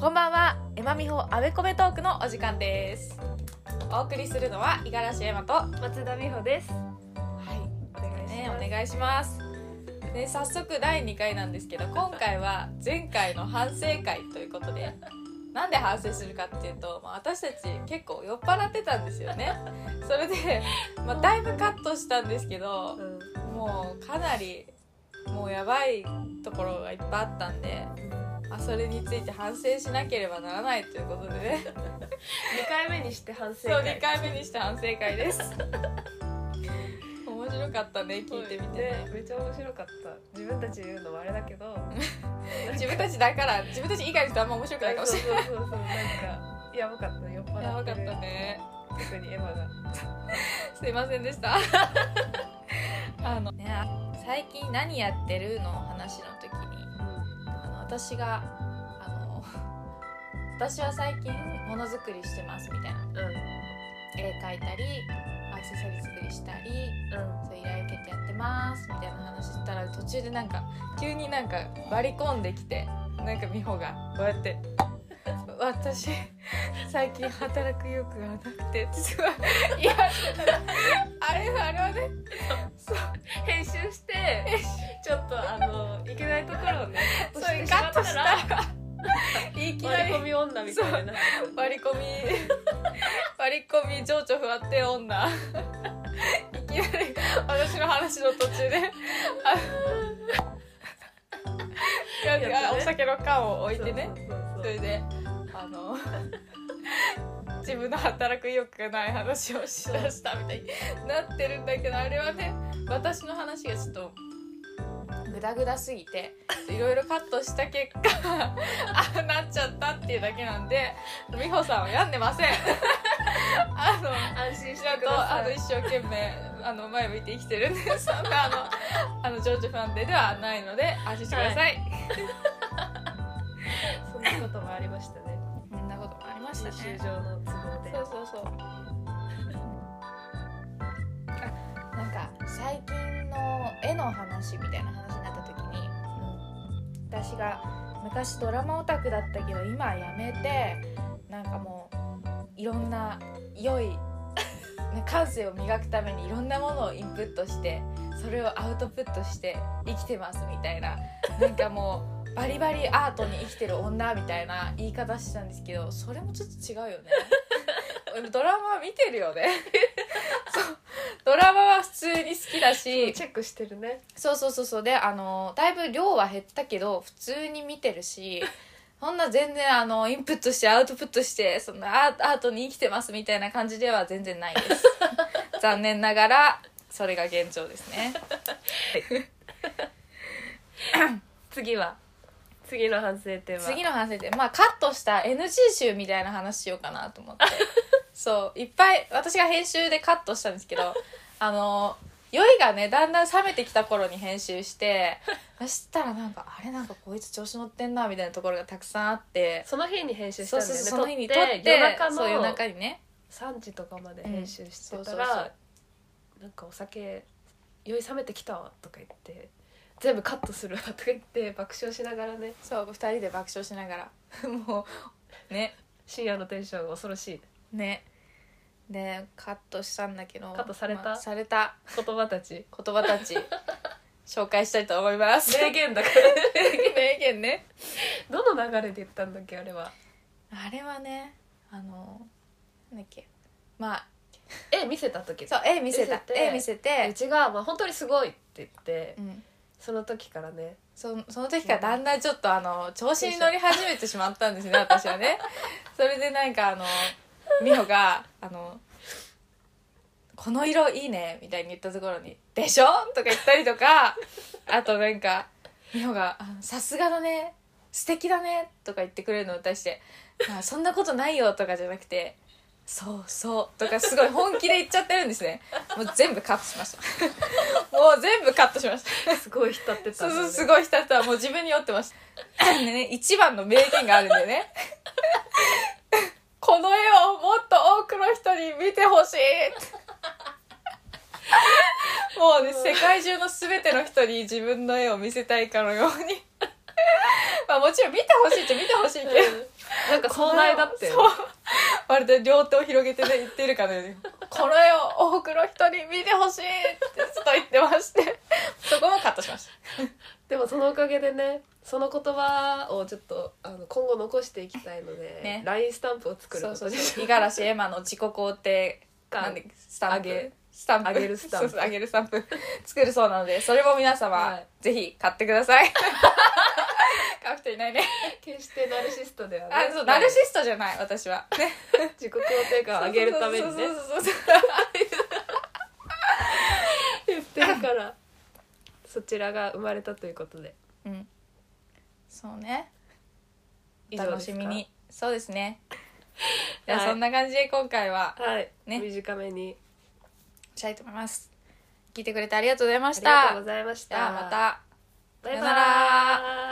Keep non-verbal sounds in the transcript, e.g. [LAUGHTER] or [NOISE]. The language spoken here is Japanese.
こんばんは。エマミホあべこべトークのお時間です。お送りするのは五十嵐エマとは松田美穂です。い。お願いしね。お願いします。で早速第2回なんですけど今回は前回の反省会ということで [LAUGHS] なんで反省するかっていうと、まあ、私たち結構酔っ払ってたんですよね。それで、まあ、だいぶカットしたんですけどうん。もうかなりもうやばいところがいっぱいあったんで、まあ、それについて反省しなければならないということでね二回目にして反省そう会。2回目にして反省会です [LAUGHS] 面白かったね聞いてみて、ねめっちゃ面白かった。自分たち言うのもあれだけど。[LAUGHS] 自分たちだから自分たち以外の人はあんま面白くないかもしれないそうそうそうそうなんかやばかった酔っ払ってる。やばかった。ね特にエマが。すいませんでした [LAUGHS] あのね最近何やってるの話の時私があの [LAUGHS] 私は最近ものづくりしてますみたいな。うん。絵描いたりアクセサリー作りしたりうん。そう依頼受けてやってますみたいな話したら途中でなんか急になんか割り込んできてなんか美穂がこうやって「私最近働く欲がなくて」ってすごい嫌ってたあれあれはね。そう。編集してちょっとあのいけないところをねそうカットしたら。いきなり割り込み女みたいにな割り込み割り込み情緒不安定女。いきなり私の話の途中で。お酒の缶を置いてね。それであの [LAUGHS] 自分の働く意欲がない話をしだしたみたいになってるんだけどあれはね私の話がちょっとグダグダすぎていろいろカットした結果 [LAUGHS] ああなっちゃったっていうだけなんで美穂さんは病んでません。[LAUGHS] あの安心しちゃんとてくだあの一生懸命あの前向いて生きてるんでそんなあのあの情緒不安定ではないので安心してください、そんなこともありましたねましたね。編集上の都合で。そうそうそう。あなんか最近の絵の話みたいな話になった時に私が昔ドラマオタクだったけど今はやめてなんかもういろんな良い、ね、[LAUGHS] 感性を磨くためにいろんなものをインプットしてそれをアウトプットして生きてますみたいななんかもうバリバリアートに生きてる女みたいな言い方してたんですけどそれもちょっと違うよね。[LAUGHS] ドラマは見てるよね。[LAUGHS] そう。ドラマは普通に好きだし。チェックしてるね。そうそうそうそう。であのだいぶ量は減ったけど普通に見てるしそんな全然あのインプットしてアウトプットしてそんなアートに生きてますみたいな感じでは全然ないです。[LAUGHS] 残念ながらそれが現状ですね。次は？次の反省点は？次の話でまあカットした NG 集みたいな話しようかなと思って。[LAUGHS] そういっぱい私が編集でカットしたんですけど [LAUGHS] あの酔いがねだんだん冷めてきた頃に編集して [LAUGHS] そしたらなんかあれなんかこいつ調子乗ってんなみたいなところがたくさんあって。その日に編集したそうんだよね。そうそうその日に撮って夜中そう夜の中にね。3時とかまで編集してうんそうそう。たらなんかお酒酔い冷めてきたわとか言って全部カットするわとか言って爆笑しながらね。そう2人で爆笑しながら。[LAUGHS] もうね。深夜のテンションが恐ろしい。ね。でカットしたんだけどカットされた？まあされた。言葉たち？言葉たち。紹介したいと思います。名言だから。[LAUGHS] 名言ね。どの流れで言ったんだっけあれは？あれはねあのなんだっけ。まあ絵見せた時。そう絵見せた。絵見せて。う、ちが、まあ、本当にすごいって言ってうん、その時からねそその時からだんだんちょっとあの調子に乗り始めてしまったんですね [LAUGHS] 私はねそれでなんかあの美穂があの「この色いいね」みたいに言ったところに「でしょ?」とか言ったりとかあとなんか美穂があ「さすがだね素敵だね」とか言ってくれるのに対して「あそんなことないよ」とかじゃなくて「そうそう」とかすごい本気で言っちゃってるんですね。[LAUGHS] もう全部カットしました。[LAUGHS] もう全部カットしました。すごい浸ってたそうそうすいごい人はもう自分に酔ってましたでね一番の名言があるんでね。この絵をもっと多くの人に見てほしいもうね世界中の全ての人に自分の絵を見せたいかのように。まあもちろん見てほしいっちゃ見てほしいけど。なんか壮大だって。そうまるで両手を広げてね言ってるかのように「[LAUGHS] これを多くの人に見てほしい!」ってずっと言ってまして [LAUGHS] そこもカットしました。[LAUGHS] でもそのおかげでねその言葉をちょっとあの今後残していきたいので、ね。LINE スタンプを作るそうそうことにそう。五十嵐エマの自己肯定かなんでスタンプあげスタンプ？あげるスタンプ。そうそうあげるスタンプ。作るそうなのでそれも皆様、はい。ぜひ買ってください [LAUGHS] 買う人いないね。決してナルシストではあそうナルシストじゃない私は。ね [LAUGHS] 自己肯定感を上げるためにね。そうそうそうそう言ってるからそちらが生まれたということでうんそうね楽しみにそうですねじゃあはいそんな感じで今回ははい、ね短めにしたいと思います聞いてくれてありがとうございましありがとうたございましたまたバイバイ